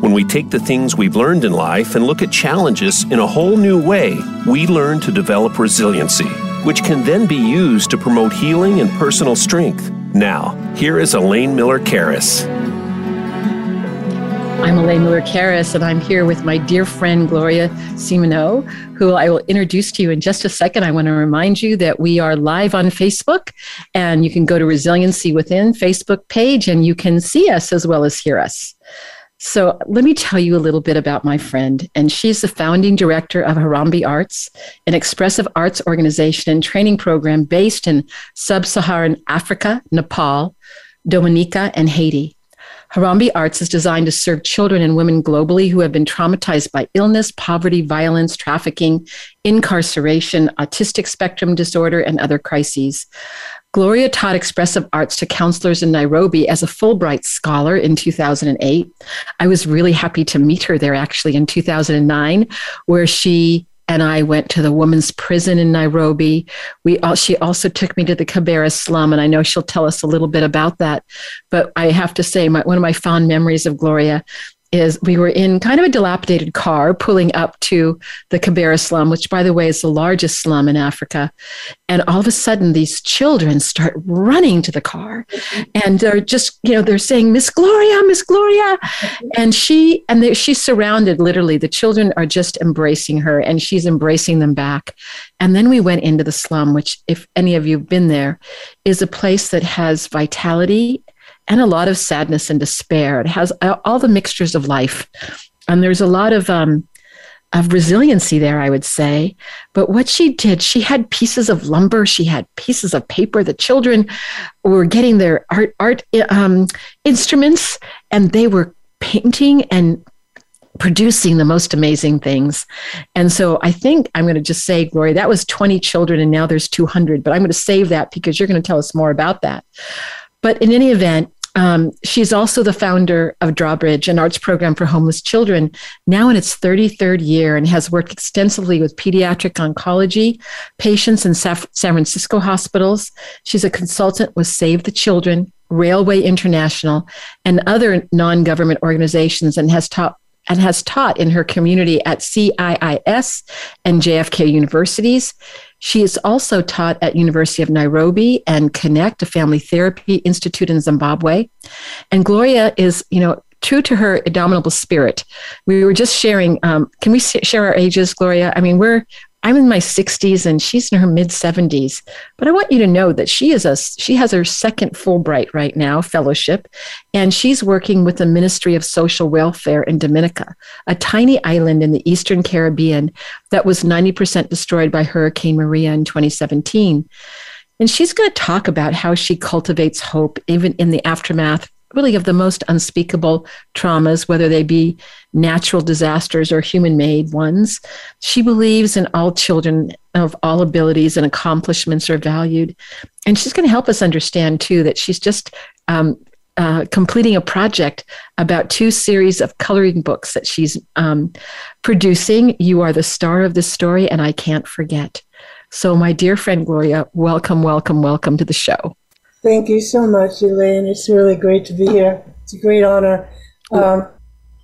When we take the things we've learned in life and look at challenges in a whole new way, we learn to develop resiliency, which can then be used to promote healing and personal strength. Now, here is Elaine Miller Karas. I'm Elaine Miller Karas, and I'm here with my dear friend Gloria Simoneaux, who I will introduce to you in just a second. I want to remind you that we are live on Facebook, and you can go to Resiliency Within Facebook page, and you can see us as well as hear us. So, let me tell you a little bit about my friend. And she's the founding director of Harambee Arts, an expressive arts organization and training program based in sub Saharan Africa, Nepal, Dominica, and Haiti. Harambee Arts is designed to serve children and women globally who have been traumatized by illness, poverty, violence, trafficking, incarceration, autistic spectrum disorder, and other crises. Gloria taught expressive arts to counselors in Nairobi as a Fulbright scholar in 2008. I was really happy to meet her there actually in 2009, where she and I went to the women's prison in Nairobi. We all, she also took me to the Kibera slum, and I know she'll tell us a little bit about that. But I have to say, my, one of my fond memories of Gloria is we were in kind of a dilapidated car pulling up to the Kibera slum, which, by the way, is the largest slum in Africa. And all of a sudden, these children start running to the car and they're just, you know, they're saying, Miss Gloria, Miss Gloria. And she, and they, she's surrounded literally. The children are just embracing her and she's embracing them back. And then we went into the slum, which, if any of you have been there, is a place that has vitality and a lot of sadness and despair. It has all the mixtures of life. And there's a lot of, um, of resiliency there, I would say. But what she did, she had pieces of lumber, she had pieces of paper. The children were getting their art, art um, instruments and they were painting and producing the most amazing things. And so I think I'm going to just say, Gloria, that was 20 children and now there's 200, but I'm going to save that because you're going to tell us more about that. But in any event, um, she's also the founder of Drawbridge, an arts program for homeless children, now in its 33rd year, and has worked extensively with pediatric oncology patients in San Francisco hospitals. She's a consultant with Save the Children, Railway International, and other non government organizations, and has taught and has taught in her community at CIIS and JFK universities. She is also taught at University of Nairobi and Connect, a family therapy institute in Zimbabwe. And Gloria is, you know, true to her indomitable spirit. We were just sharing. Um, can we share our ages, Gloria? I mean, we're I'm in my 60s and she's in her mid 70s. But I want you to know that she is a she has her second Fulbright right now fellowship, and she's working with the Ministry of Social Welfare in Dominica, a tiny island in the Eastern Caribbean that was 90% destroyed by Hurricane Maria in 2017. And she's going to talk about how she cultivates hope even in the aftermath really of the most unspeakable traumas, whether they be natural disasters or human made ones. She believes in all children of all abilities and accomplishments are valued. And she's going to help us understand, too, that she's just um, uh, completing a project about two series of coloring books that she's um, producing. You are the star of this story, and I can't forget. So, my dear friend Gloria, welcome, welcome, welcome to the show. Thank you so much, Elaine. It's really great to be here. It's a great honor. Um,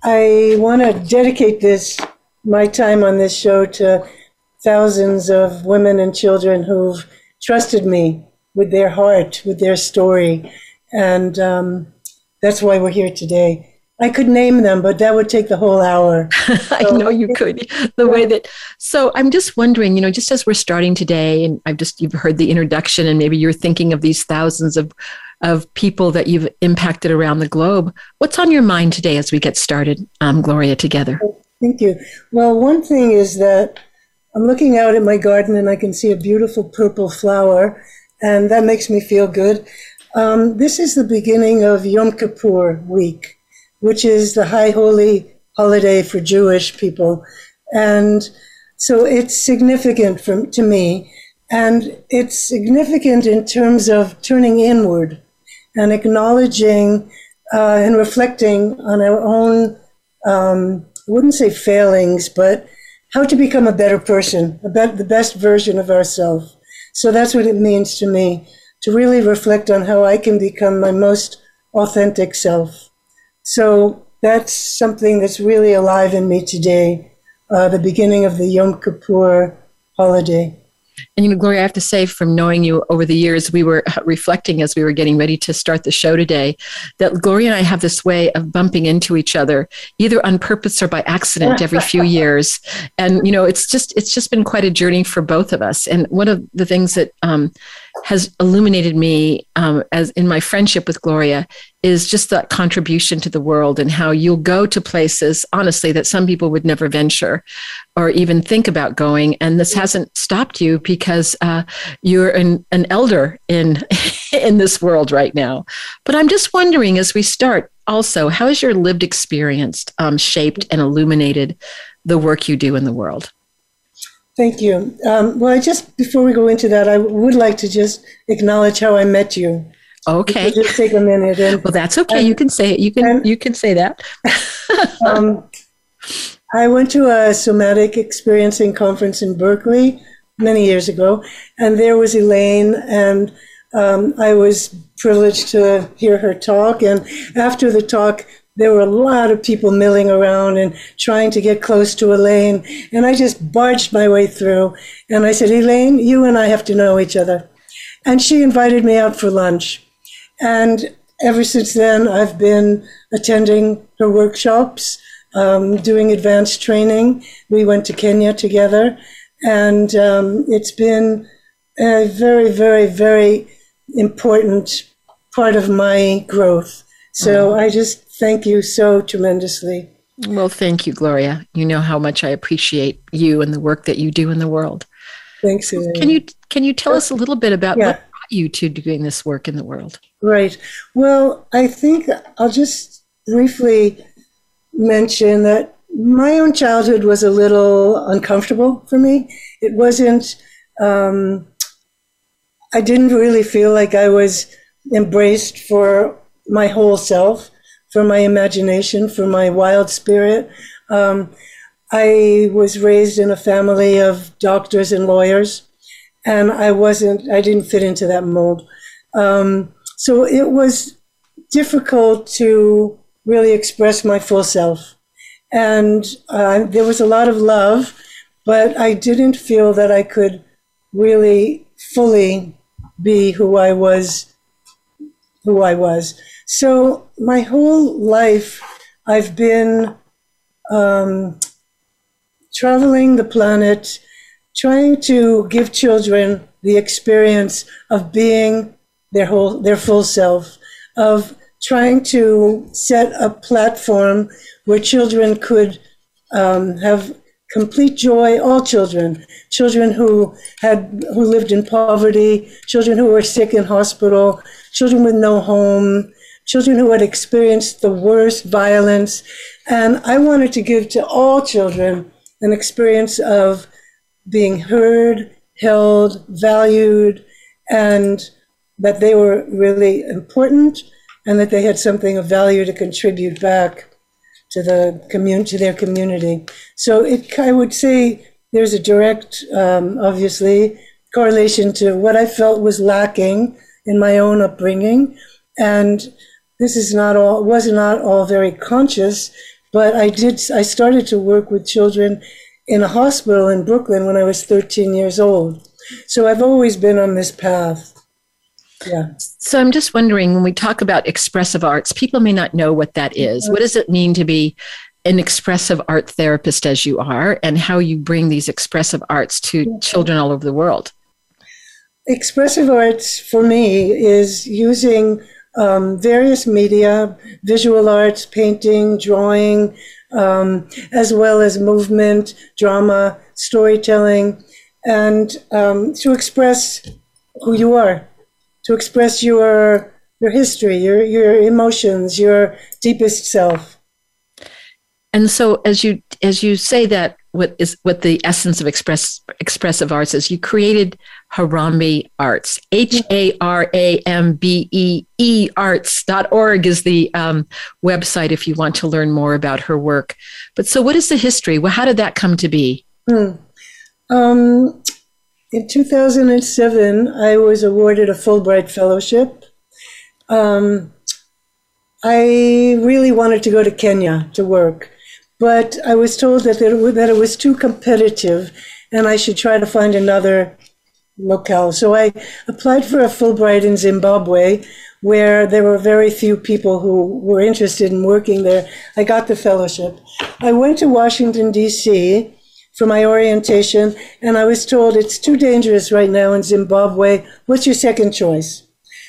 I want to dedicate this, my time on this show, to thousands of women and children who've trusted me with their heart, with their story. And um, that's why we're here today. I could name them, but that would take the whole hour. I know you could. The way that so I'm just wondering, you know, just as we're starting today, and I've just you've heard the introduction, and maybe you're thinking of these thousands of of people that you've impacted around the globe. What's on your mind today as we get started, um, Gloria, together? Thank you. Well, one thing is that I'm looking out at my garden and I can see a beautiful purple flower, and that makes me feel good. Um, this is the beginning of Yom Kippur week which is the high holy holiday for Jewish people. And So it's significant from, to me. And it's significant in terms of turning inward and acknowledging uh, and reflecting on our own, um, I wouldn't say failings, but how to become a better person, a be- the best version of ourselves. So that's what it means to me to really reflect on how I can become my most authentic self. So that's something that's really alive in me today, uh, the beginning of the Yom Kippur holiday. And you know, Gloria, I have to say, from knowing you over the years, we were reflecting as we were getting ready to start the show today that Gloria and I have this way of bumping into each other, either on purpose or by accident, every few years. And you know, it's just it's just been quite a journey for both of us. And one of the things that um, has illuminated me um, as in my friendship with Gloria is just that contribution to the world and how you'll go to places, honestly, that some people would never venture or even think about going. And this hasn't stopped you because uh, you're an, an elder in in this world right now. But I'm just wondering, as we start, also, how has your lived experience um, shaped and illuminated the work you do in the world? Thank you. Um, well, just before we go into that, I would like to just acknowledge how I met you. Okay. Just take a minute. And, well, that's okay. And, you can say it. You can. And, you can say that. um, I went to a somatic experiencing conference in Berkeley many years ago, and there was Elaine, and um, I was privileged to hear her talk. And after the talk, there were a lot of people milling around and trying to get close to Elaine. And I just barged my way through. And I said, Elaine, you and I have to know each other. And she invited me out for lunch. And ever since then, I've been attending her workshops, um, doing advanced training. We went to Kenya together. And um, it's been a very, very, very important part of my growth. So mm-hmm. I just thank you so tremendously. Well, thank you, Gloria. You know how much I appreciate you and the work that you do in the world. Thanks. Elaine. Can you can you tell us a little bit about yeah. what brought you to doing this work in the world? Right. Well, I think I'll just briefly mention that my own childhood was a little uncomfortable for me. It wasn't. Um, I didn't really feel like I was embraced for my whole self for my imagination, for my wild spirit. Um, I was raised in a family of doctors and lawyers, and I wasn't, I didn't fit into that mold. Um, so it was difficult to really express my full self. And uh, there was a lot of love, but I didn't feel that I could really fully be who I was, who I was. So my whole life, I've been um, traveling the planet, trying to give children the experience of being their whole, their full self, of trying to set a platform where children could um, have complete joy. All children, children who had who lived in poverty, children who were sick in hospital, children with no home, children who had experienced the worst violence. And I wanted to give to all children an experience of being heard, held, valued, and that they were really important and that they had something of value to contribute back to the commun- to their community. So it, I would say there's a direct, um, obviously, correlation to what I felt was lacking in my own upbringing, and this is not all was not all very conscious, but I did I started to work with children in a hospital in Brooklyn when I was 13 years old. So I've always been on this path. Yeah. So I'm just wondering when we talk about expressive arts, people may not know what that is. What does it mean to be an expressive art therapist as you are and how you bring these expressive arts to children all over the world? Expressive arts for me is using um, various media, visual arts, painting, drawing, um, as well as movement, drama, storytelling, and um, to express who you are, to express your your history, your your emotions, your deepest self. And so, as you as you say that, what is what the essence of express expressive arts is. You created Harambee Arts. H A R A M B E E arts.org is the um, website if you want to learn more about her work. But so, what is the history? Well, how did that come to be? Hmm. Um, in 2007, I was awarded a Fulbright Fellowship. Um, I really wanted to go to Kenya to work, but I was told that it, that it was too competitive and I should try to find another locale. So I applied for a Fulbright in Zimbabwe, where there were very few people who were interested in working there. I got the fellowship. I went to Washington, D.C. for my orientation, and I was told it's too dangerous right now in Zimbabwe. What's your second choice?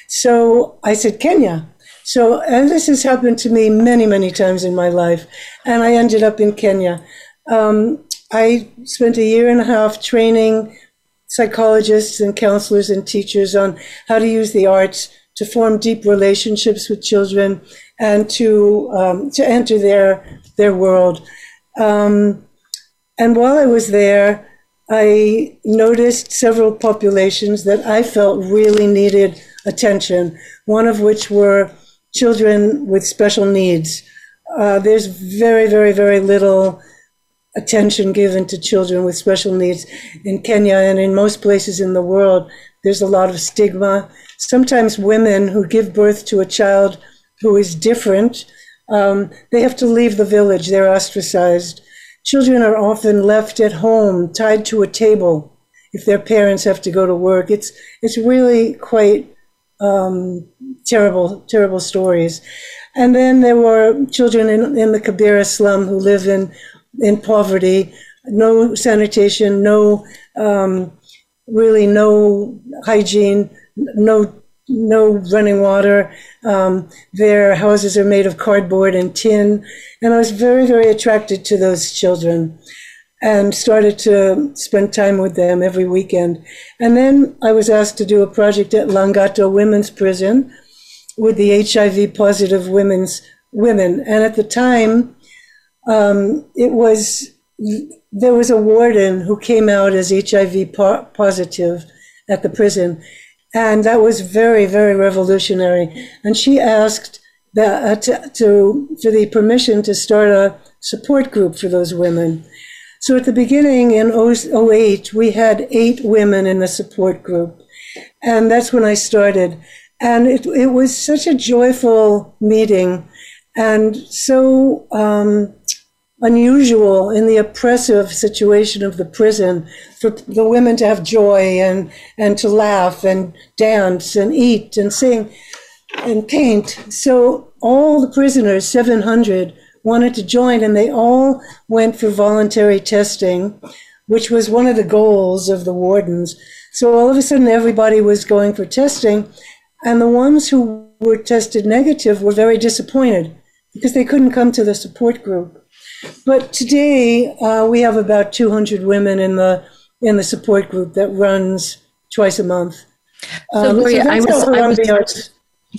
So I said, Kenya. So, and this has happened to me many, many times in my life. And I ended up in Kenya. Um, I spent a year and a half training psychologists and counselors and teachers on how to use the arts to form deep relationships with children and to um, to enter their their world. Um, and while I was there, I noticed several populations that I felt really needed attention. One of which were children with special needs. Uh, there's very, very, very little attention given to children with special needs in Kenya and in most places in the world. There's a lot of stigma. Sometimes women who give birth to a child who is different, um, they have to leave the village. They're ostracized. Children are often left at home, tied to a table, if their parents have to go to work. It's it's really quite um, terrible, terrible stories. And then there were children in, in the Kibera slum who live in, in poverty, no sanitation, no, um, really no hygiene, no, no running water. Um, their houses are made of cardboard and tin. And I was very, very attracted to those children and started to spend time with them every weekend. And then I was asked to do a project at Lang'ata Women's Prison with the HIV positive women's women. And at the time, um, it was there was a warden who came out as HIV po- positive at the prison, and that was very very revolutionary. And she asked that uh, to, to for the permission to start a support group for those women. So at the beginning in 08, we had eight women in the support group. And that's when I started. And it, it was such a joyful meeting and so um, unusual in the oppressive situation of the prison for the women to have joy and, and to laugh and dance and eat and sing and paint. So all the prisoners, 700, wanted to join, and they all went for voluntary testing, which was one of the goals of the wardens. So all of a sudden, everybody was going for testing, and the ones who were tested negative were very disappointed because they couldn't come to the support group. But today, uh, we have about 200 women in the in the support group that runs twice a month. So, um, Gloria, so I was, I was,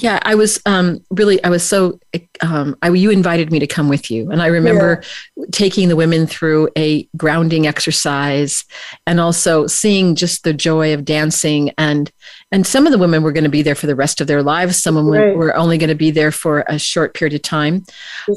yeah, I was um, really, I was so, um, I, you invited me to come with you. And I remember yeah. taking the women through a grounding exercise and also seeing just the joy of dancing. And, and some of the women were going to be there for the rest of their lives. Some of them right. were only going to be there for a short period of time.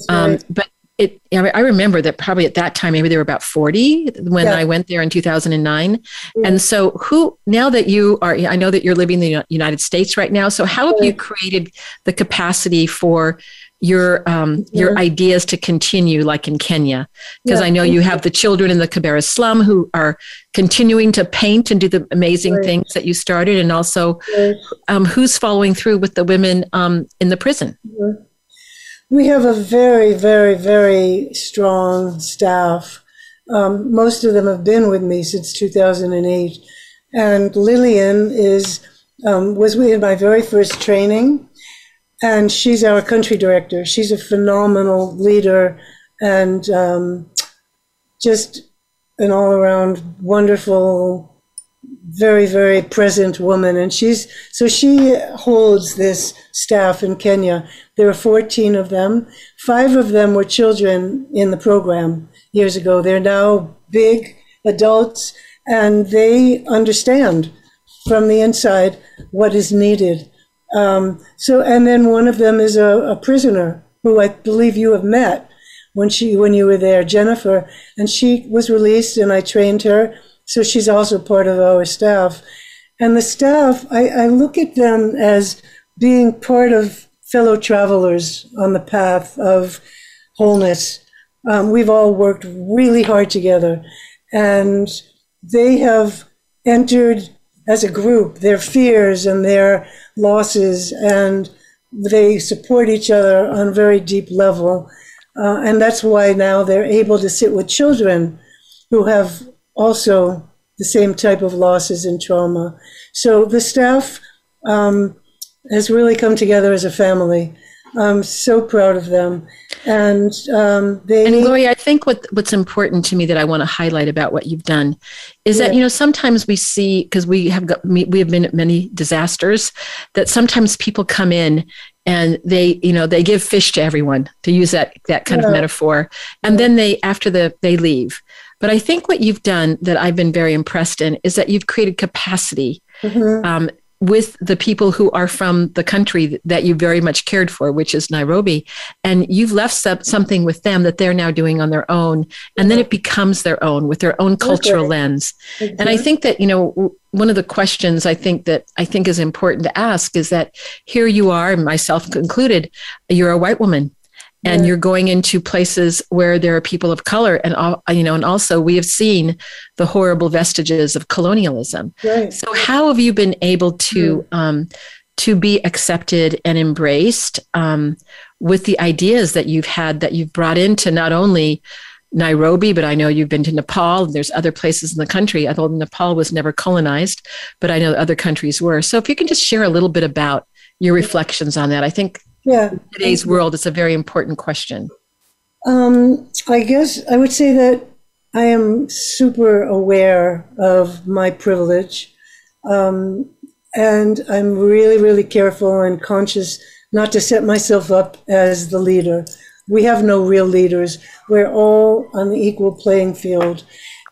Um. But it, I remember that probably at that time, maybe there were about 40 when yeah. I went there in 2009. Yeah. And so, who, now that you are, I know that you're living in the United States right now. So, how have you created the capacity for your um, yeah. your ideas to continue, like in Kenya? Because I know you have the children in the Kibera slum who are continuing to paint and do the amazing right. things that you started, and also right. um, who's following through with the women um, in the prison. We have a very, very, very strong staff. Um, most of them have been with me since 2008. And Lillian is um, was in my very first training, and she's our country director. She's a phenomenal leader and um, just an all around wonderful very, very present woman. And she's, so she holds this staff in Kenya. There are 14 of them. Five of them were children in the program years ago. They're now big adults, and they understand from the inside what is needed. Um, so, and then one of them is a, a prisoner who I believe you have met when she when you were there, Jennifer, and she was released, and I trained her, so she's also part of our staff. And the staff, I, I look at them as being part of fellow travelers on the path of wholeness. Um, we've all worked really hard together, and they have entered as a group their fears and their losses, and they support each other on a very deep level. Uh, and that's why now they're able to sit with children who have also the same type of losses and trauma. So the staff um, has really come together as a family. I'm so proud of them. And um, they. And Gloria, I think what what's important to me that I want to highlight about what you've done is yeah. that you know sometimes we see because we have got we have been at many disasters that sometimes people come in and they you know they give fish to everyone to use that that kind yeah. of metaphor and yeah. then they after the they leave but i think what you've done that i've been very impressed in is that you've created capacity mm-hmm. um, with the people who are from the country that you very much cared for, which is Nairobi, and you've left something with them that they're now doing on their own, and then it becomes their own with their own cultural okay. lens. Mm-hmm. And I think that you know one of the questions I think that I think is important to ask is that here you are, myself included, you're a white woman and yeah. you're going into places where there are people of color and you know and also we have seen the horrible vestiges of colonialism right. so how have you been able to mm um, to be accepted and embraced um, with the ideas that you've had that you've brought into not only Nairobi, but I know you've been to Nepal. And there's other places in the country. Although Nepal was never colonized, but I know other countries were. So if you can just share a little bit about your reflections on that, I think yeah. in today's world, it's a very important question. Um, I guess I would say that I am super aware of my privilege. Um, and I'm really, really careful and conscious not to set myself up as the leader. We have no real leaders. We're all on the equal playing field.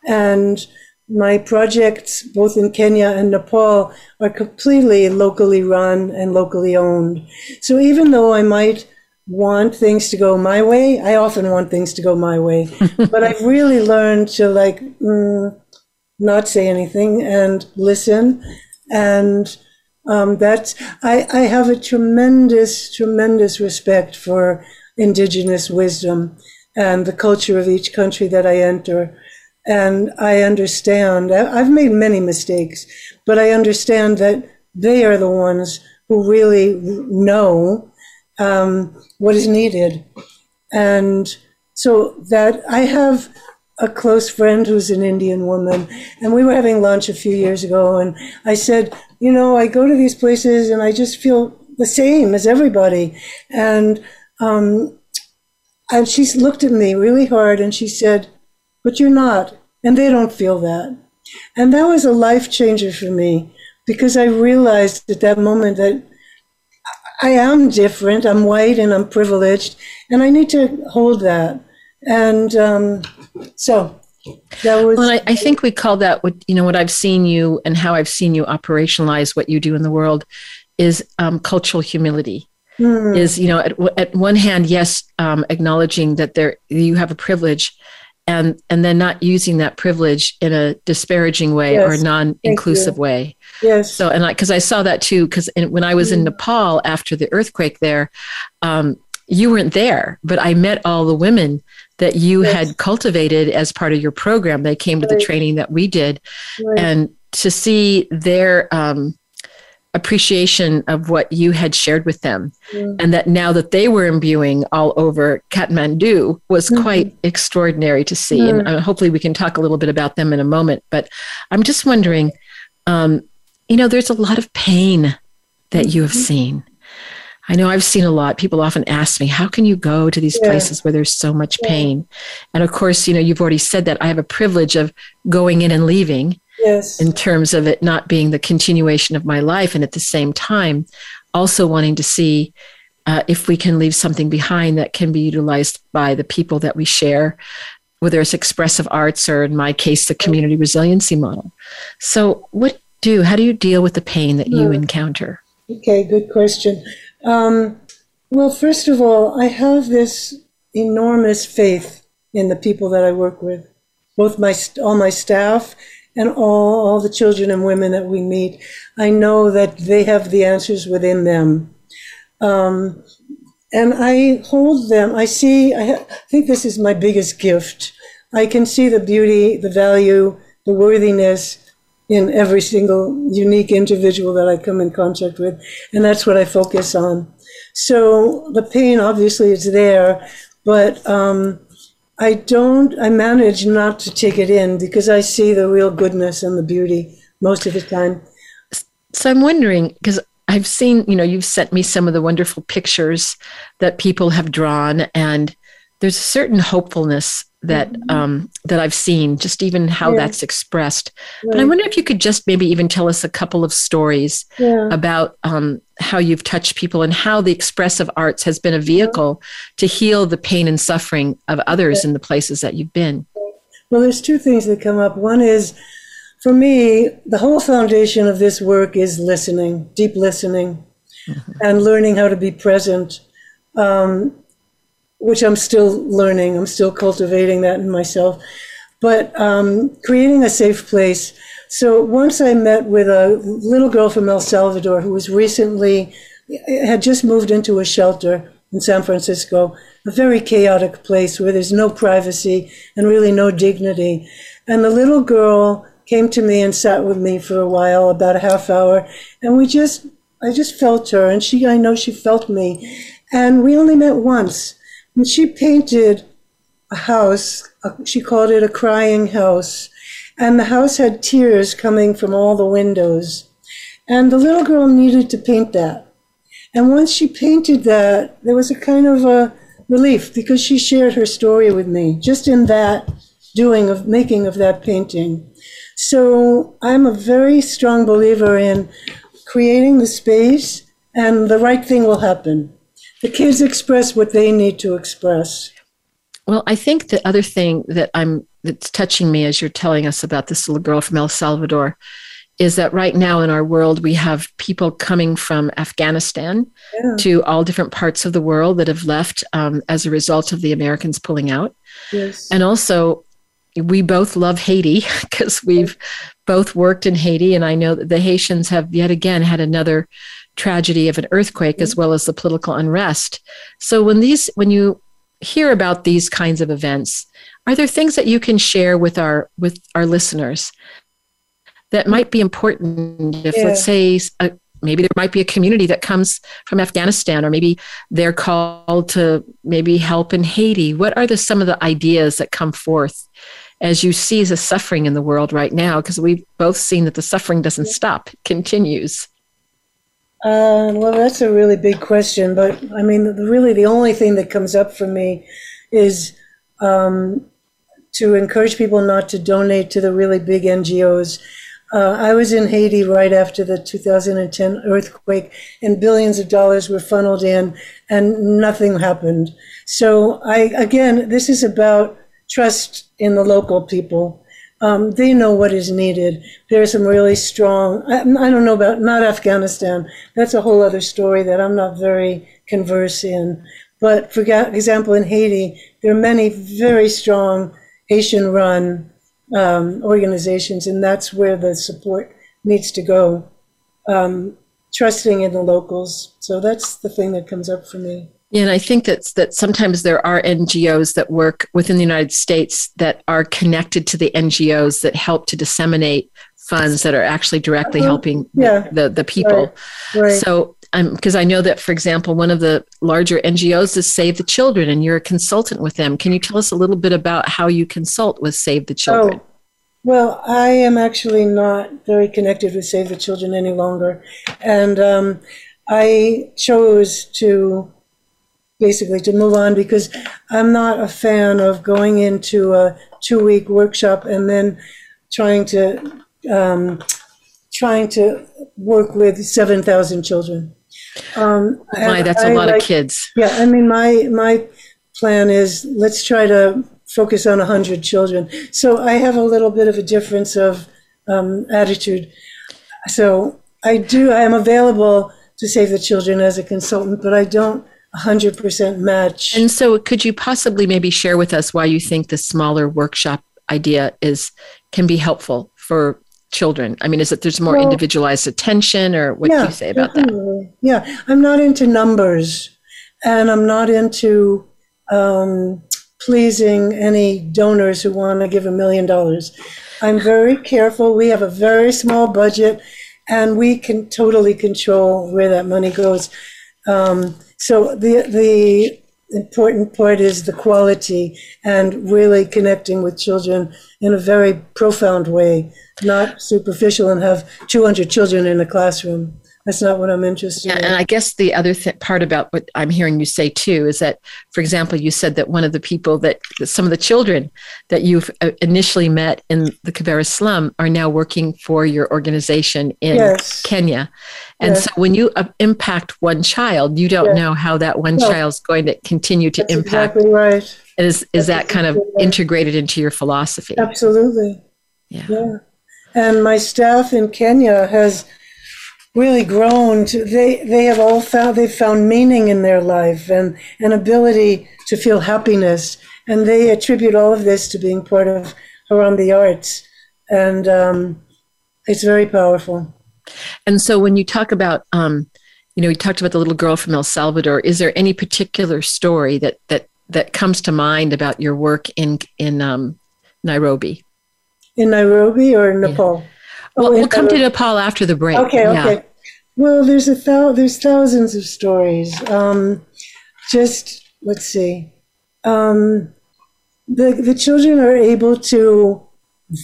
And my projects, both in Kenya and Nepal, are completely locally run and locally owned. So even though I might want things to go my way, I often want things to go my way. but I've really learned to like mm, not say anything and listen. And um, that's, I, I have a tremendous, tremendous respect for indigenous wisdom and the culture of each country that I enter. And I understand, I've made many mistakes, but I understand that they are the ones who really know um, what is needed. And so that I have a close friend who's an Indian woman, and we were having lunch a few years ago, and I said, you know, I go to these places and I just feel the same as everybody. And um, and she looked at me really hard and she said, but you're not. And they don't feel that. And that was a life changer for me because I realized at that moment that I am different. I'm white and I'm privileged, and I need to hold that. And um, so that was. Well, I, I, think we call that what you know what I've seen you and how I've seen you operationalize what you do in the world is um, cultural humility. Mm. Is you know at, at one hand, yes, um, acknowledging that there you have a privilege, and and then not using that privilege in a disparaging way yes. or a non-inclusive way yes so and I because I, saw that too because when i was mm. in nepal after the earthquake there um, you weren't there but i met all the women that you yes. had cultivated as part of your program they came to right. the training that we did right. and to see their um, appreciation of what you had shared with them mm. and that now that they were imbuing all over Kathmandu was mm-hmm. quite extraordinary to see mm. and uh, hopefully we can talk a little bit about them in a moment but I'm just wondering um, you know there's a lot of pain that you have mm-hmm. seen I know I've seen a lot. People often ask me, how can you go to these yeah. places where there's so much pain? And of course, you know, you've already said that I have a privilege of going in and leaving yes. in terms of it not being the continuation of my life. And at the same time, also wanting to see uh, if we can leave something behind that can be utilized by the people that we share whether it's expressive arts or in my case, the community resiliency model. So, what do, how do you deal with the pain that you encounter? Okay, good question. Um, well, first of all, I have this enormous faith in the people that I work with, both my all my staff and all, all the children and women that we meet. I know that they have the answers within them. Um, and I hold them. I see, I, I think this is my biggest gift. I can see the beauty, the value, the worthiness in every single unique individual that I come in contact with. And that's what I focus on. So the pain obviously is there, but um, I don't, I manage not to take it in because I see the real goodness and the beauty most of the time. So I'm wondering, because I've seen, you know, you've sent me some of the wonderful pictures that people have drawn, and there's a certain hopefulness that mm-hmm. um, that I've seen, just even how yeah. that's expressed. Right. But I wonder if you could just maybe even tell us a couple of stories yeah. about um, how you've touched people and how the expressive arts has been a vehicle yeah. to heal the pain and suffering of others in the places that you've been. Well, there's two things that come up. One is, for me, the whole foundation of this work is listening, deep listening, mm-hmm. and learning how to be present. Um, which I'm still learning. I'm still cultivating that in myself. But um, creating a safe place. So once I met with a little girl from El Salvador who was recently, had just moved into a shelter in San Francisco, a very chaotic place where there's no privacy and really no dignity. And the little girl came to me and sat with me for a while, about a half hour, and we just, I just felt her, and she, I know she felt me. And we only met once. And she painted a house, she called it a crying house, and the house had tears coming from all the windows. And the little girl needed to paint that. And once she painted that, there was a kind of a relief because she shared her story with me, just in that doing of making of that painting. So I'm a very strong believer in creating the space and the right thing will happen the kids express what they need to express. Well, I think the other thing that I'm that's touching me as you're telling us about this little girl from El Salvador is that right now in our world we have people coming from Afghanistan yeah. to all different parts of the world that have left um, as a result of the Americans pulling out. Yes. And also, we both love Haiti because we've both worked in Haiti, and I know that the Haitians have yet again had another tragedy of an earthquake as mm-hmm. well as the political unrest. So when these when you hear about these kinds of events, are there things that you can share with our with our listeners that mm-hmm. might be important if yeah. let's say a, maybe there might be a community that comes from Afghanistan or maybe they're called to maybe help in Haiti. What are the some of the ideas that come forth as you see the suffering in the world right now because we've both seen that the suffering doesn't stop, it continues. Uh, well, that's a really big question, but I mean, really, the only thing that comes up for me is um, to encourage people not to donate to the really big NGOs. Uh, I was in Haiti right after the 2010 earthquake, and billions of dollars were funneled in, and nothing happened. So, I again, this is about trust in the local people um, they know what is needed. There are some really strong, I, I, don't know about, not Afghanistan. That's a whole other story that I'm not very conversed in. But for example, in Haiti, there are many very strong Haitian run um, organizations, and that's where the support needs to go. Um, trusting in the locals. So that's the thing that comes up for me. Yeah, and I think that that sometimes there are NGOs that work within the United States that are connected to the NGOs that help to disseminate funds that are actually directly uh-huh. helping yeah. the, the people. Right. Right. So, because um, I know that, for example, one of the larger NGOs is Save the Children, and you're a consultant with them. Can you tell us a little bit about how you consult with Save the Children? Oh. Well, I am actually not very connected with Save the Children any longer. And um, I chose to basically to move on because I'm not a fan of going into a two week workshop and then trying to um, trying to work with seven thousand children. Um, oh my, that's a lot like, of kids. Yeah, I mean, my my plan is let's try to focus on 100 children. So I have a little bit of a difference of um, attitude. So I do, I am available to Save the Children as a consultant, but I don't 100% match. And so could you possibly maybe share with us why you think the smaller workshop idea is can be helpful for children? I mean, is it there's more well, individualized attention or what yeah, do you say about definitely. that? Yeah, I'm not into numbers and I'm not into um, pleasing any donors who want to give a million dollars. I'm very careful. We have a very small budget and we can totally control where that money goes. Um, so the the important part is the quality and really connecting with children in a very profound way, not superficial and have 200 children in a classroom. That's not what I'm interested yeah, in. And I guess the other th- part about what I'm hearing you say too is that, for example, you said that one of the people that some of the children that you've uh, initially met in the Kibera slum are now working for your organization in yes. Kenya. And yes. so when you uh, impact one child, you don't yes. know how that one no. child's going to continue to That's impact. Exactly right. Is, is that kind of right. integrated into your philosophy? Absolutely. Yeah. yeah. And my staff in Kenya has really grown to they they have all found they've found meaning in their life and an ability to feel happiness and they attribute all of this to being part of Harambee Arts and um, it's very powerful. And so when you talk about um, you know, you talked about the little girl from El Salvador. Is there any particular story that that that comes to mind about your work in in um, Nairobi? In Nairobi or in Nepal? Yeah. Well, we'll come to Nepal after the break. Okay, okay. Yeah. Well, there's a thou- there's thousands of stories. Um, just let's see. Um, the the children are able to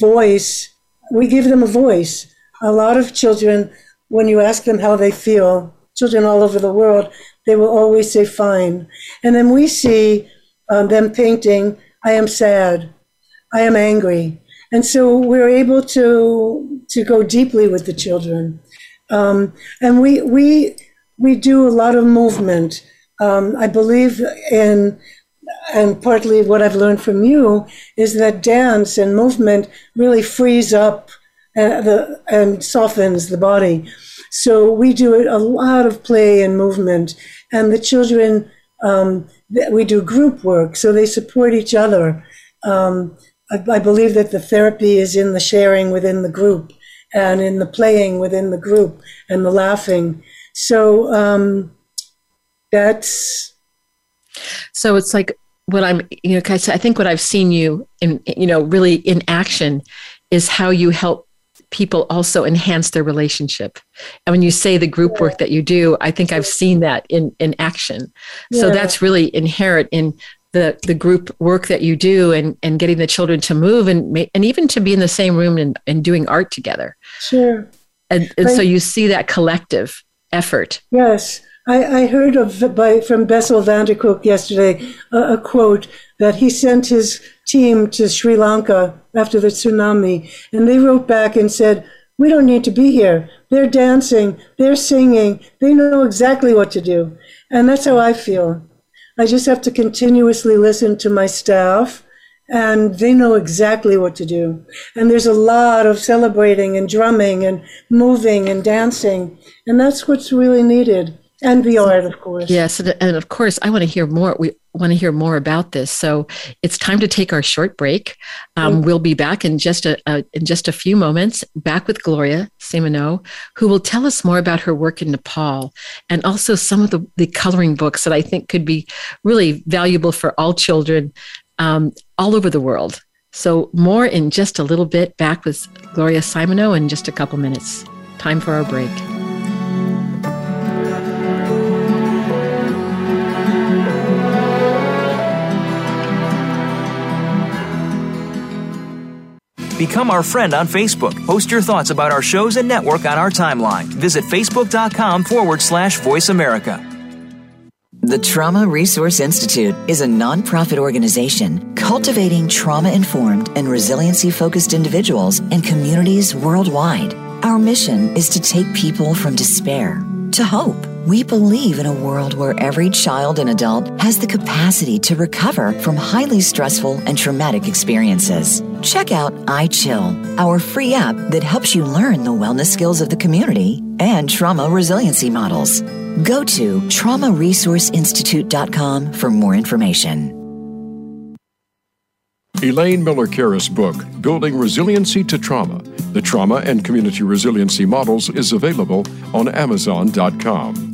voice. We give them a voice. A lot of children, when you ask them how they feel, children all over the world, they will always say fine. And then we see um, them painting. I am sad. I am angry. And so we're able to to go deeply with the children, um, and we we we do a lot of movement. Um, I believe in, and partly what I've learned from you is that dance and movement really frees up uh, the and softens the body. So we do a lot of play and movement, and the children um, we do group work, so they support each other. Um, I, I believe that the therapy is in the sharing within the group and in the playing within the group and the laughing. So um, that's. So it's like what I'm, you know, I think what I've seen you in, you know, really in action is how you help people also enhance their relationship. And when you say the group work that you do, I think I've seen that in, in action. So that's really inherent in the the group work that you do and and getting the children to move and and even to be in the same room and, and doing art together. Sure. And, and so you see that collective effort. Yes. I, I heard of by from Bessel van der Kolk yesterday a, a quote that he sent his team to Sri Lanka after the tsunami, and they wrote back and said, "We don't need to be here. They're dancing, they're singing, they know exactly what to do," and that's how I feel. I just have to continuously listen to my staff and they know exactly what to do. And there's a lot of celebrating and drumming and moving and dancing. And that's what's really needed. And the art, of course. Yes. And of course, I want to hear more. We want to hear more about this. So it's time to take our short break. Um, we'll be back in just a, a, in just a few moments. Back with Gloria Simoneaux, who will tell us more about her work in Nepal and also some of the, the coloring books that I think could be really valuable for all children um, all over the world. So more in just a little bit. Back with Gloria Simoneaux in just a couple minutes. Time for our break. Become our friend on Facebook. Post your thoughts about our shows and network on our timeline. Visit facebook.com forward slash voice America. The Trauma Resource Institute is a nonprofit organization cultivating trauma informed and resiliency focused individuals and communities worldwide. Our mission is to take people from despair to hope We believe in a world where every child and adult has the capacity to recover from highly stressful and traumatic experiences. Check out iChill, our free app that helps you learn the wellness skills of the community and trauma resiliency models. Go to traumaresourceinstitute.com for more information. Elaine Miller Karas' book, Building Resiliency to Trauma The Trauma and Community Resiliency Models, is available on Amazon.com.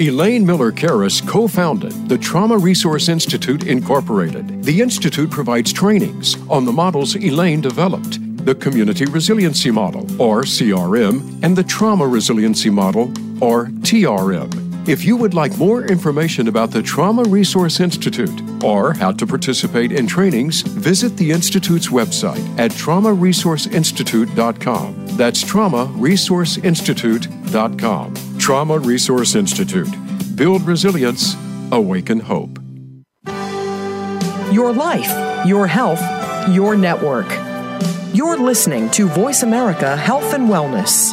Elaine Miller Karas co founded the Trauma Resource Institute, Incorporated. The Institute provides trainings on the models Elaine developed the Community Resiliency Model, or CRM, and the Trauma Resiliency Model, or TRM. If you would like more information about the Trauma Resource Institute or how to participate in trainings, visit the Institute's website at traumaresourceinstitute.com. That's traumaresourceinstitute.com. Trauma Resource Institute. Build resilience, awaken hope. Your life, your health, your network. You're listening to Voice America Health and Wellness.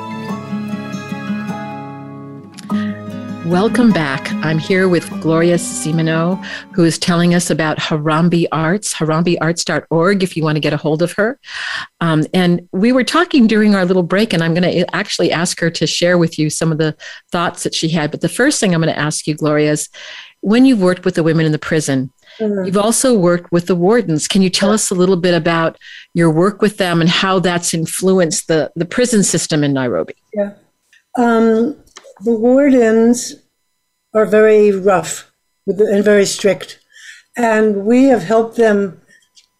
Welcome back. I'm here with Gloria Simoneaux, who is telling us about Harambee Arts, harambeearts.org, if you want to get a hold of her. Um, and we were talking during our little break, and I'm going to actually ask her to share with you some of the thoughts that she had. But the first thing I'm going to ask you, Gloria, is when you've worked with the women in the prison, mm-hmm. you've also worked with the wardens. Can you tell us a little bit about your work with them and how that's influenced the, the prison system in Nairobi? Yeah. Um, the wardens are very rough and very strict. And we have helped them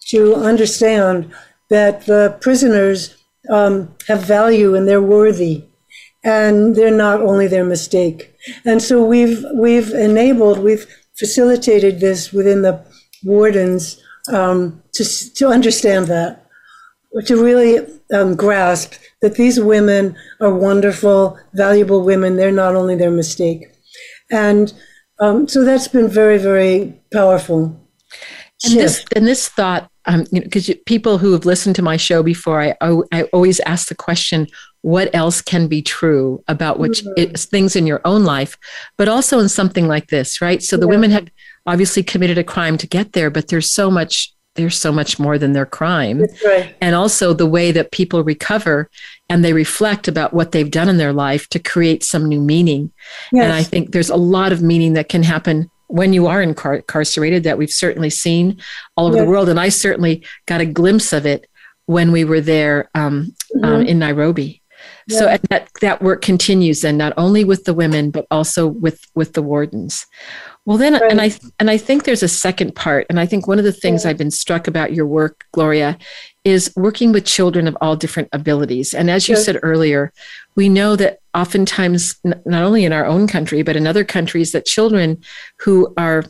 to understand that the prisoners um, have value and they're worthy and they're not only their mistake. And so we've we've enabled, we've facilitated this within the wardens um, to to understand that, to really um, grasp that these women are wonderful, valuable women. They're not only their mistake. And um, so that's been very, very powerful. And this, and this thought, because um, you know, people who have listened to my show before, I, I always ask the question, what else can be true about which mm-hmm. things in your own life, but also in something like this, right? So the yeah. women have obviously committed a crime to get there, but there's so much there's so much more than their crime. Right. And also the way that people recover and they reflect about what they've done in their life to create some new meaning. Yes. And I think there's a lot of meaning that can happen when you are incar- incarcerated that we've certainly seen all over yes. the world. And I certainly got a glimpse of it when we were there um, um mm-hmm. um, in Nairobi. Yeah. So that that work continues, and not only with the women, but also with with the wardens. Well, then, right. and I and I think there's a second part, and I think one of the things yeah. I've been struck about your work, Gloria, is working with children of all different abilities. And as you said earlier, we know that oftentimes, not only in our own country but in other countries, that children who are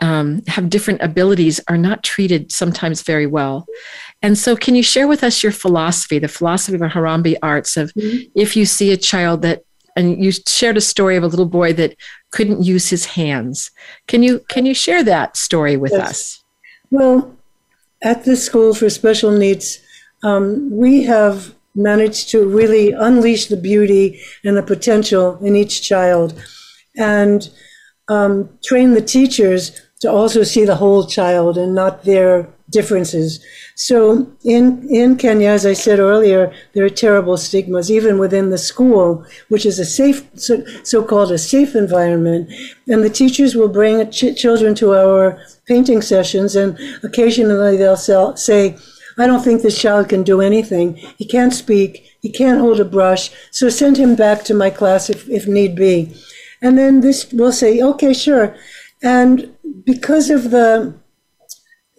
um, have different abilities are not treated sometimes very well. And so, can you share with us your philosophy, the philosophy of Harambee Arts, of mm-hmm. if you see a child that and you shared a story of a little boy that couldn't use his hands. Can you can you share that story with yes. us? Well, at the school for special needs, um, we have managed to really unleash the beauty and the potential in each child and um, train the teachers to also see the whole child and not their differences. So in in Kenya, as I said earlier, there are terrible stigmas even within the school, which is a safe so, so-called a safe environment, and the teachers will bring ch- children to our painting sessions, and occasionally they'll sell, say. I don't think this child can do anything. He can't speak. He can't hold a brush. So send him back to my class if, if need be. And then this will say, okay, sure. And because of the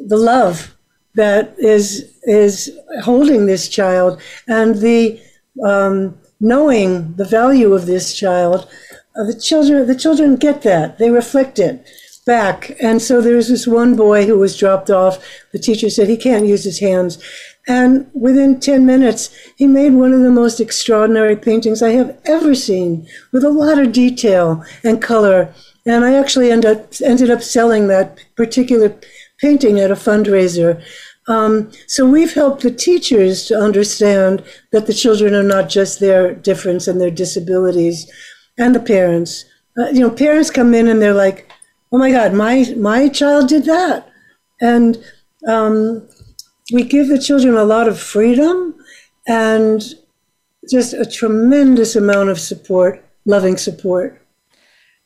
the love that is is holding this child and the um, knowing the value of this child, uh, the children the children get that they reflect it back. And so there's this one boy who was dropped off. The teacher said he can't use his hands. And within 10 minutes, he made one of the most extraordinary paintings I have ever seen with a lot of detail and color. And I actually end up, ended up selling that particular painting at a fundraiser. Um, so we've helped the teachers to understand that the children are not just their difference and their disabilities, and the parents. Uh, you know, parents come in and they're like, "Oh my God, my my child did that," and um, we give the children a lot of freedom and just a tremendous amount of support, loving support.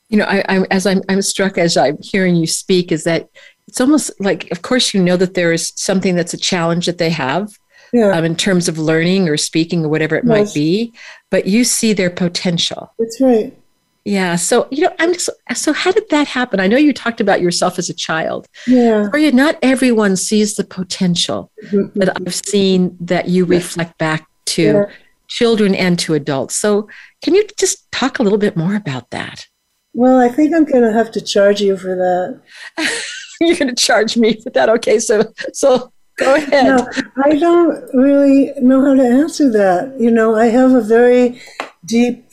You know, I, I, as I'm, I'm struck as I'm hearing you speak, is that it's almost like, of course, you know that there is something that's a challenge that they have yeah. um, in terms of learning or speaking or whatever it yes. might be, but you see their potential. That's right. Yeah. So, you know, I'm just, so how did that happen? I know you talked about yourself as a child. Yeah. For you, not everyone sees the potential mm-hmm. that I've seen that you reflect back to yeah. children and to adults. So, can you just talk a little bit more about that? Well, I think I'm going to have to charge you for that. You're going to charge me for that. Okay. So, so go ahead. No, I don't really know how to answer that. You know, I have a very deep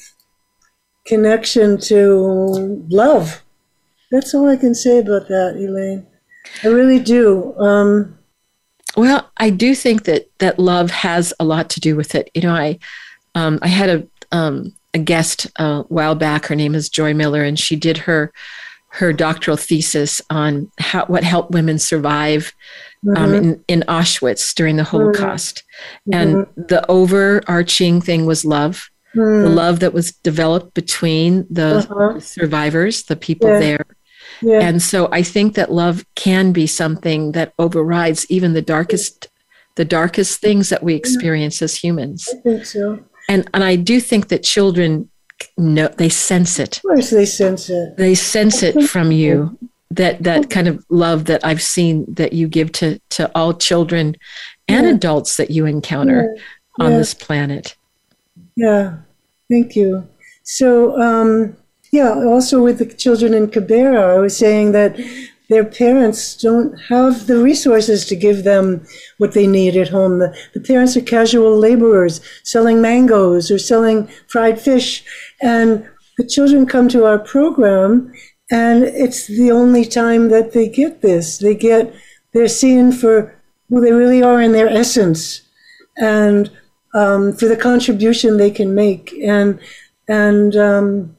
connection to love. That's all I can say about that, Elaine. I really do. Um, well, I do think that that love has a lot to do with it. You know, I um, I had a um, a guest a while back. Her name is Joy Miller, and she did her her doctoral thesis on how what helped women survive um, mm-hmm. in, in Auschwitz during the Holocaust. Mm-hmm. And the overarching thing was love mm. the love that was developed between the uh-huh. survivors, the people yeah. there. Yeah. And so I think that love can be something that overrides even the darkest the darkest things that we experience yeah. as humans. I think so. And and I do think that children know they sense it. Of course they sense it. They sense it from you. That that kind of love that I've seen that you give to to all children and yeah. adults that you encounter on this planet. Yeah, thank you. So, um, yeah, also with the children in Kibera, I was saying that their parents don't have the resources to give them what they need at home. The, the parents are casual laborers selling mangoes or selling fried fish. And the children come to our program, and it's the only time that they get this. They get, they're seen for who they really are in their essence. And um, for the contribution they can make and and um,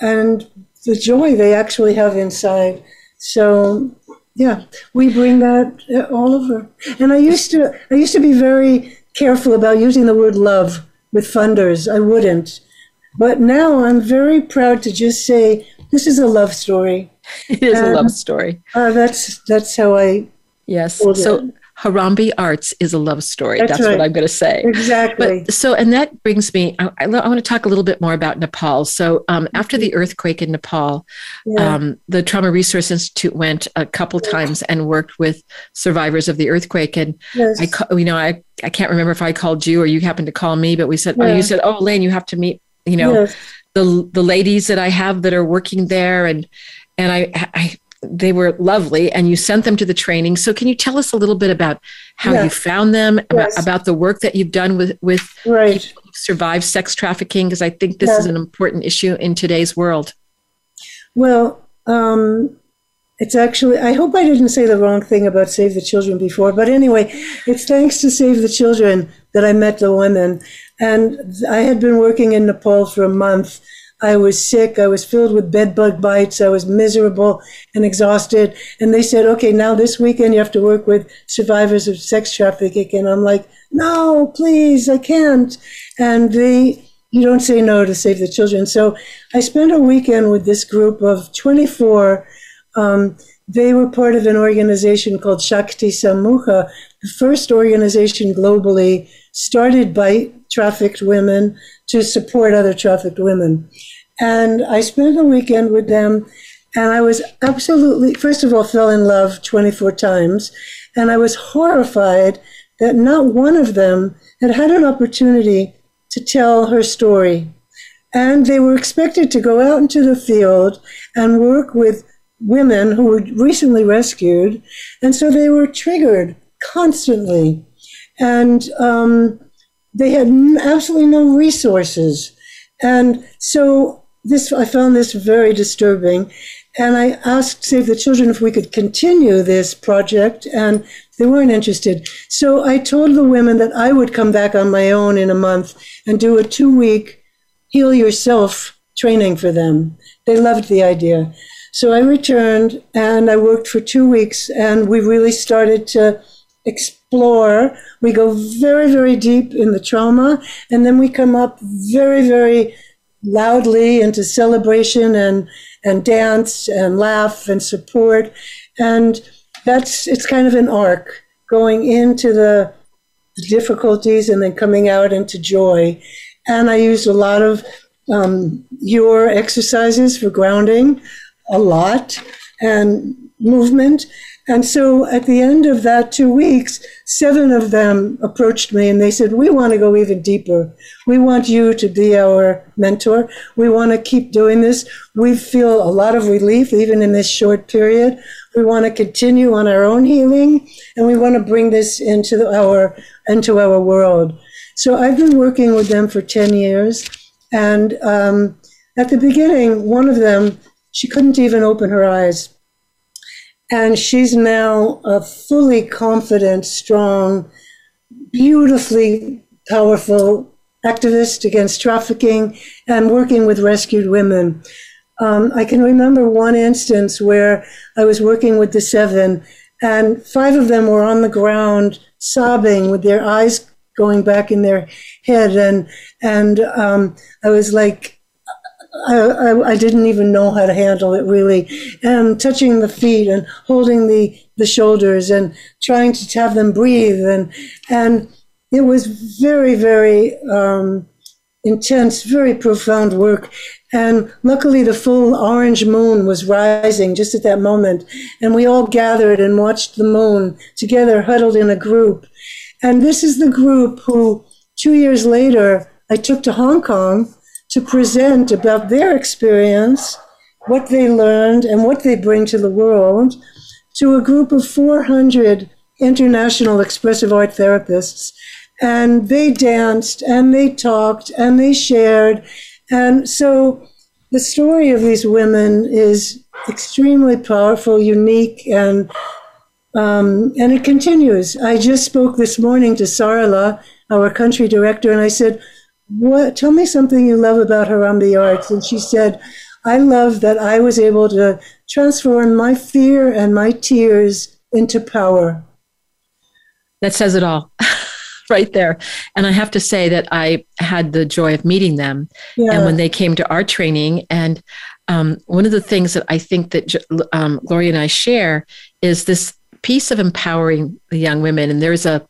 and the joy they actually have inside. So yeah, we bring that all over. And I used to I used to be very careful about using the word love with funders. I wouldn't. But now I'm very proud to just say this is a love story. It is and, a love story. Uh, that's that's how I. Yes. So Harambee Arts is a love story. That's, That's right. what I'm going to say. Exactly. But, so, and that brings me, I, I, want to talk a little bit more about Nepal. So, um, after the earthquake in Nepal, yeah. um, the Trauma Resource Institute went a couple times and worked with survivors of the earthquake. And yes. I, you know, I, I can't remember if I called you or you happened to call me, but we said, yeah. oh, you said, oh, Lane, you have to meet, you know, yes. the the ladies that I have that are working there, and and I, I they were lovely and you sent them to the training so can you tell us a little bit about how you found them yes. about, about, the work that you've done with with right. survived sex trafficking because i think this yeah. is an important issue in today's world well um, it's actually, I hope I didn't say the wrong thing about Save the Children before, but anyway, it's thanks to Save the Children that I met the women. And I had been working in Nepal for a month. I was sick. I was filled with bedbug bites. I was miserable and exhausted. And they said, okay, now this weekend you have to work with survivors of sex trafficking. And I'm like, no, please, I can't. And they, you don't say no to save the children. So I spent a weekend with this group of 24. Um, they were part of an organization called Shakti Samuha, the first organization globally started by trafficked women to support other trafficked women. And I spent a weekend with them, and I was absolutely, first of all, fell in love 24 times. And I was horrified that not one of them had had an opportunity to tell her story. And they were expected to go out into the field and work with women who were recently rescued. And so they were triggered constantly. And um, they had absolutely no resources. And so this, I found this very disturbing. And I asked Save the Children if we could continue this project, and they weren't interested. So I told the women that I would come back on my own in a month and do a two week heal yourself training for them. They loved the idea. So I returned and I worked for two weeks, and we really started to explore. We go very, very deep in the trauma, and then we come up very, very loudly into celebration and and dance and laugh and support. And that's, it's kind of an arc going into the difficulties and then coming out into joy. And I used a lot of um, your exercises for grounding, a lot, and movement. And so at the end of that two weeks, seven of them approached me and they said, We want to go even deeper. We want you to be our mentor. We want to keep doing this. We feel a lot of relief even in this short period. We want to continue on our own healing and we want to bring this into our into our world. So I've been working with them for 10 years. And um, at the beginning, one of them, she couldn't even open her eyes and she's now a fully confident, strong, beautifully powerful activist against trafficking and working with rescued women. Um, I can remember one instance where I was working with the seven, and five of them were on the ground sobbing with their eyes going back in their head, and and um, I was like, I, I, didn't even know how to handle it really. And touching the feet and holding the, the shoulders and trying to have them breathe. And, and it was very, very um, intense, very profound work. And luckily, the full orange moon was rising just at that moment. And we all gathered and watched the moon together, huddled in a group. And this is the group who, two years later, I took to Hong Kong to present about their experience, what they learned, and what they bring to the world to a group of 400 international expressive art therapists. And they danced and they talked and they shared. And so the story of these women is extremely powerful, unique, and um, and it continues. I just spoke this morning to Sarala, our country director, and I said, what, tell me something you love about Harambee Arts. And she said, I love that I was able to transform my fear and my tears into power. That says it all. right there. And I have to say that I had the joy of meeting them. Yeah. And when they came to our training, and um, one of the things that I think that um, Gloria and I share is this piece of empowering the young women. And there's a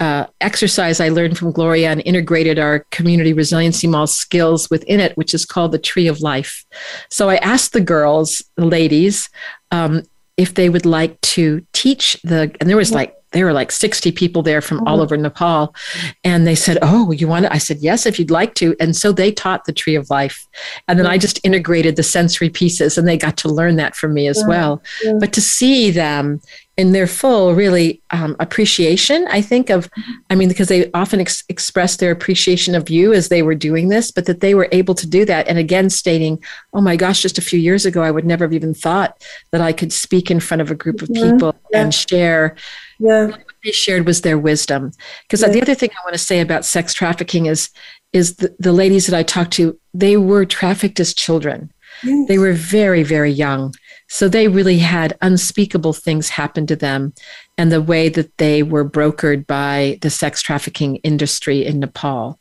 uh, exercise I learned from Gloria and integrated our community resiliency model skills within it, which is called the Tree of Life. So I asked the girls, the ladies, um, if they would like to teach the, and there was like there were like 60 people there from all over Nepal. And they said, Oh, you want it? I said, Yes, if you'd like to. And so they taught the tree of life. And then I just integrated the sensory pieces and they got to learn that from me as well. But to see them in their full really um, appreciation i think of i mean because they often ex- express their appreciation of you as they were doing this but that they were able to do that and again stating oh my gosh just a few years ago i would never have even thought that i could speak in front of a group of people yeah. and share yeah. what they shared was their wisdom because yeah. the other thing i want to say about sex trafficking is is the, the ladies that i talked to they were trafficked as children yes. they were very very young so they really had unspeakable things happen to them and the way that they were brokered by the sex trafficking industry in Nepal.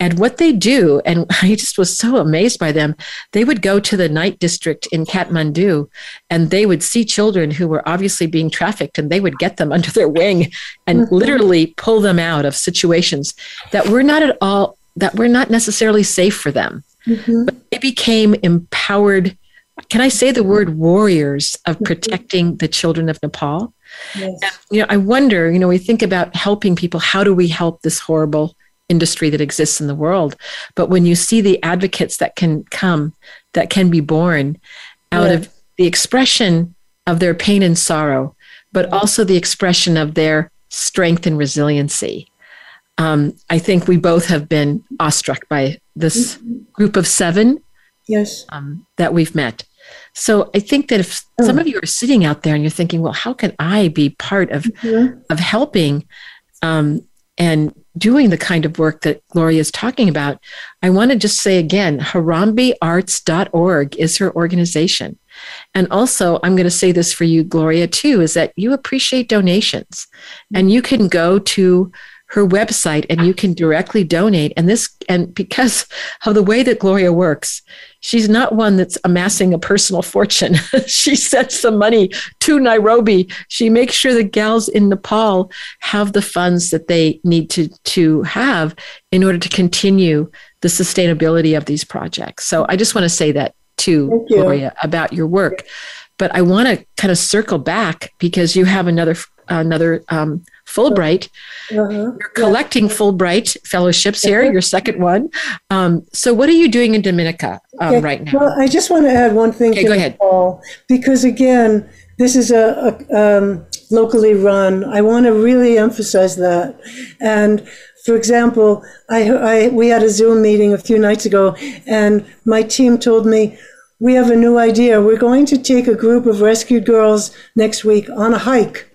And what they do, and I just was so amazed by them, they would go to the night district in Kathmandu and they would see children who were obviously being trafficked and they would get them under their wing and mm-hmm. literally pull them out of situations that were not at all, that were not necessarily safe for them. Mm-hmm. But they became empowered can I say the word warriors of mm-hmm. protecting the children of Nepal? Yes. And, you know, I wonder, you know, we think about helping people. How do we help this horrible industry that exists in the world? But when you see the advocates that can come, that can be born out yes. of the expression of their pain and sorrow, but yes. also the expression of their strength and resiliency. Um, I think we both have been awestruck by this mm-hmm. group of seven yes. um, that we've met. So i think that if oh. some of you are sitting out there and you're thinking well how can i be part of mm-hmm. of helping um, and doing the kind of work that gloria is talking about i want to just say again harambeearts.org is her organization. And also i'm going to say this for you gloria too is that you appreciate donations. And you can go to her website and you can directly donate. And this and because of the way that gloria works she's not one that's amassing a personal fortune. She sends some money to nairobi. She makes sure the gals in nepal have the funds that they need to to have in order to continue the sustainability of these projects. So i just want to say that to gloria about your work. But i want to kind of circle back because you have another another um, Fulbright. Uh-huh. You're collecting yeah. Fulbright fellowships here, uh-huh. your second one. Um, so, what are you doing in Dominica um, okay. right now? Well, I just want to add one thing okay, go ahead. Paul, because again, this is a, a um, locally run. I want to really emphasize that. And for example, I, I we had a Zoom meeting a few nights ago, and my team told me we have a new idea. We're going to take a group of rescued girls next week on a hike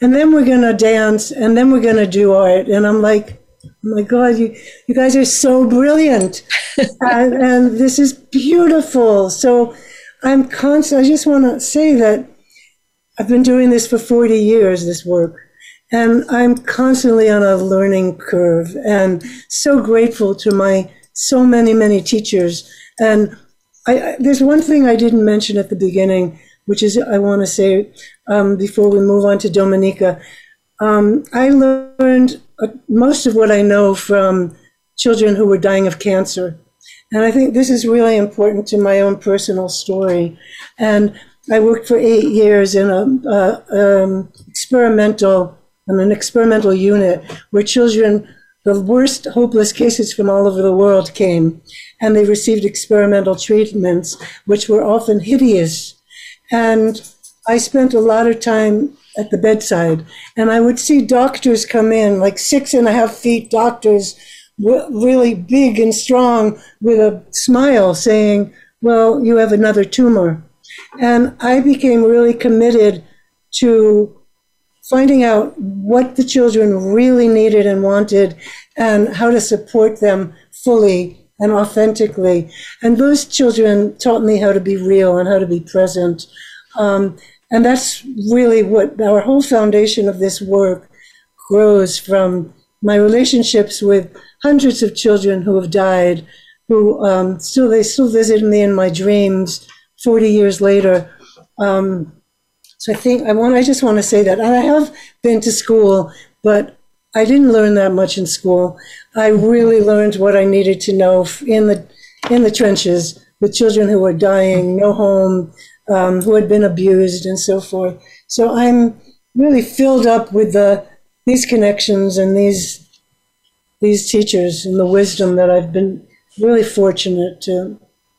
and then we're going to dance and then we're going to do art. And i'm like oh my god you you guys are so brilliant. And, and, this is beautiful. So i'm constant i just want to say that i've been doing this for 40 years this work. And i'm constantly on a learning curve and so grateful to my so many many teachers. And I, I, there's one thing i didn't mention at the beginning which is I want to say um, before we move on to Dominica. Um, I learned uh, most of what I know from children who were dying of cancer. And I think this is really important to my own personal story. And I worked for eight years in a, um, experimental, in an experimental unit where children, the worst hopeless cases from all over the world came, and they received experimental treatments, which were often hideous and I spent a lot of time at the bedside, and I would see doctors come in, like six and a half feet doctors, really big and strong, with a smile saying, Well, you have another tumor. And I became really committed to finding out what the children really needed and wanted and how to support them fully and authentically. And those children taught me how to be real and how to be present. Um, and that's really what our whole foundation of this work grows from my relationships with hundreds of children who have died, who um, still they still visit me in my dreams 40 years later. Um, so I think I want I just want to say that and I have been to school, but I didn't learn that much in school. I really learned what I needed to know in the in the trenches with children who were dying, no home, um, who had been abused, and so forth. So I'm really filled up with the these connections and these these teachers and the wisdom that I've been really fortunate to.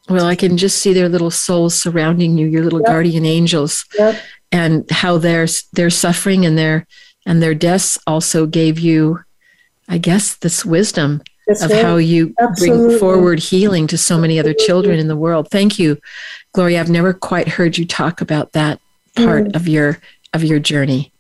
Well, I can just see their little souls surrounding you, your little yep. guardian angels. Yep. and how their their suffering and their and their deaths also gave you, I guess, this wisdom That's of right. how you Absolutely. bring forward healing to so many other children in the world. Thank you, Gloria. I've never quite heard you talk about that part mm. of your of your journey.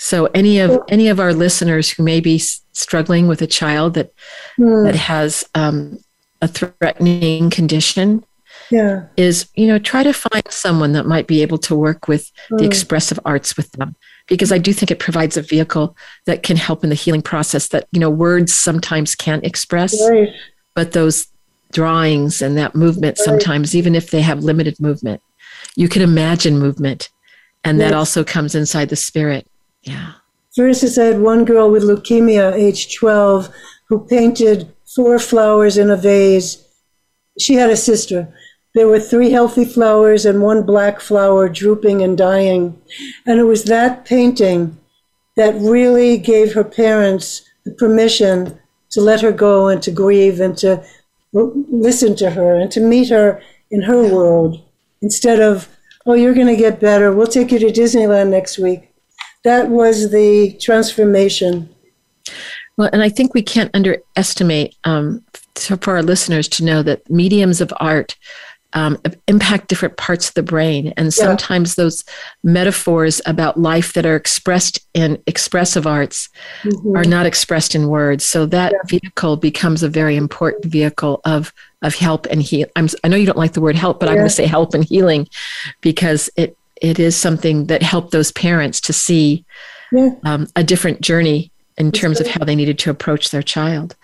So any of any of our listeners who may be struggling with a child that mm. that has um, a threatening condition, yeah. is you know try to find someone that might be able to work with mm. the expressive arts with them because I do think it provides a vehicle that can help in the healing process that you know words sometimes can't express, right. but those drawings and that movement right. sometimes even if they have limited movement, you can imagine movement, and yes. that also comes inside the spirit. Yeah. For instance, I had one girl with leukemia, age 12, who painted four flowers in a vase. She had a sister there were three healthy flowers and one black flower drooping and dying. And it was that painting that really gave her parents the permission to let her go and to grieve and to listen to her and to meet her in her world instead of, oh, you're going to get better. We'll take you to Disneyland next week. That was the transformation. Well, and I think we can't underestimate um, for our listeners to know that mediums of art um, impact different parts of the brain. And sometimes yeah. those metaphors about life that are expressed in expressive arts mm-hmm. are not expressed in words. So that yeah. vehicle becomes a very important vehicle of of help and heal. I'm, I know you don't like the word help, but yeah. I'm going to say help and healing because it it is something that helped those parents to see um, a different journey in terms of how they needed to approach their child.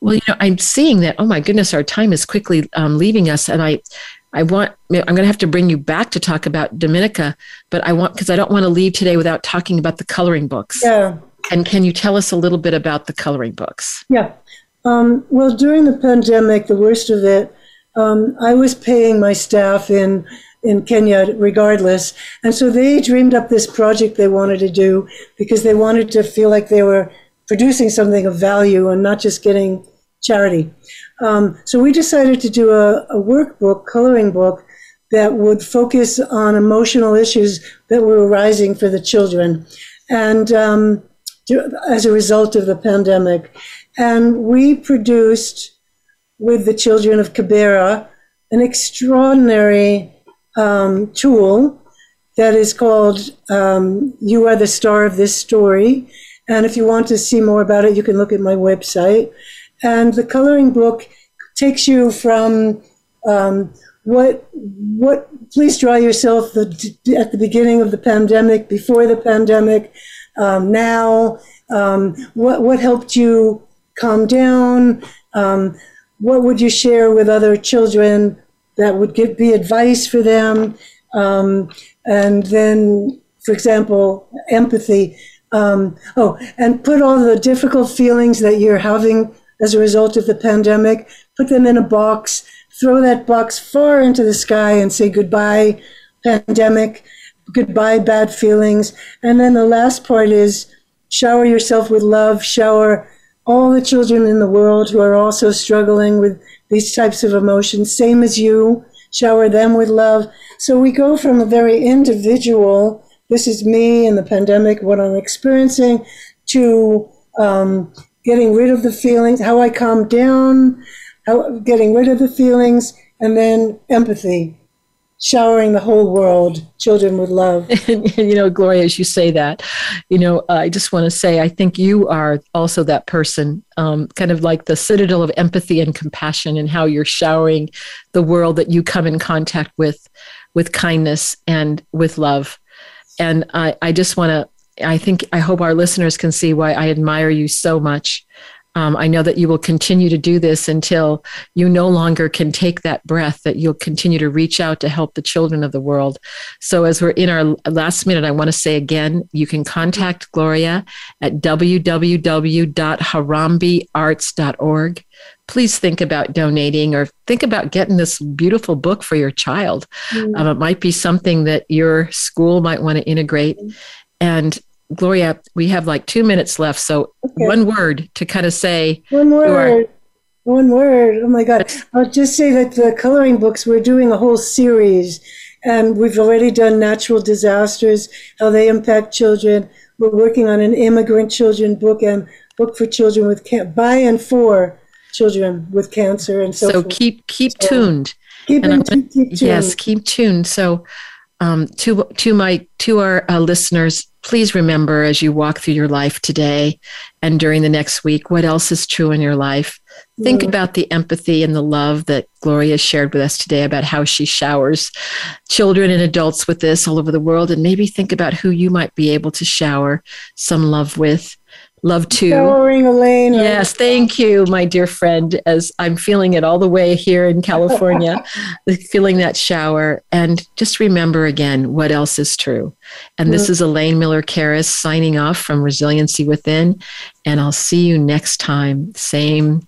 Well, you know, I'm seeing that. Oh my goodness, our time is quickly um, leaving us, and I, I want. I'm going to have to bring you back to talk about Dominica, but I want because I don't want to leave today without talking about the coloring books. Yeah. And can you tell us a little bit about the coloring books? Yeah. Um, well, during the pandemic, the worst of it, um, I was paying my staff in in Kenya regardless. And so they dreamed up this project they wanted to do because they wanted to feel like they were producing something of value and not just getting charity. Um, so we decided to do a, a, workbook, coloring book, that would focus on emotional issues that were arising for the children. And um, as a result of the pandemic. And we produced with the children of Kibera an extraordinary um, tool that is called um, You Are the Star of This Story. And if you want to see more about it, you can look at my website. And the coloring book takes you from um, what what please draw yourself the, at the beginning of the pandemic, before the pandemic, um, now. Um, what what helped you calm down? Um, what would you share with other children that would give be advice for them. Um, and then, for example, empathy. Um, oh, and put all the difficult feelings that you're having as a result of the pandemic, put them in a box, throw that box far into the sky and say goodbye, pandemic, goodbye, bad feelings. And then the last part is shower yourself with love, shower all the children in the world who are also struggling with these types of emotions, same as you, shower them with love. So we go from a very individual, this is me and the pandemic, what I'm experiencing, to um, getting rid of the feelings, how I calm down, how, getting rid of the feelings, and then empathy showering the whole world children with love. and, you know, Gloria, as you say that, you know, I just want to say I think you are also that person, um, kind of like the citadel of empathy and compassion, and how you're showering the world that you come in contact with, with kindness and with love. And I, I just want to. I think I hope our listeners can see why I admire you so much um, I know that you will continue to do this until you no longer can take that breath, that you'll continue to reach out to help the children of the world. So, as we're in our last minute, I want to say again you can contact Gloria at www.harambeearts.org. Please think about donating or think about getting this beautiful book for your child. Mm-hmm. Um, it might be something that your school might want to integrate. And Gloria, we have like two minutes left. So okay. one word to kind of say. One word. One word. Oh my God. I'll just say that the coloring books, we're doing a whole series. And we've already done natural disasters, how they impact children. We're working on an immigrant children book and book for children with can- by and for children with cancer and so, So forth. keep keep So, tuned. Keep, And keep, keep tuned. Yes, keep tuned. So, um, to to my to our uh, listeners, please remember as you walk through your life today and during the next week, what else is true in your life. Think about the empathy and the love that Gloria shared with us today about how she showers children and adults with this all over the world, and maybe think about who you might be able to shower some love with, love to. Showering Elaine. Yes, thank you, my dear friend, as I'm feeling it all the way here in California, feeling that shower. And just remember again what else is true. And this mm. is Elaine Miller Karas signing off from Resiliency Within. And I'll see you next time, same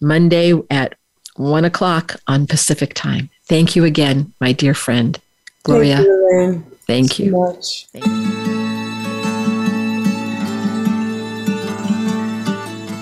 Monday at one o'clock on Pacific time. Thank you again, my dear friend. Gloria, Thank you, thank so you. much.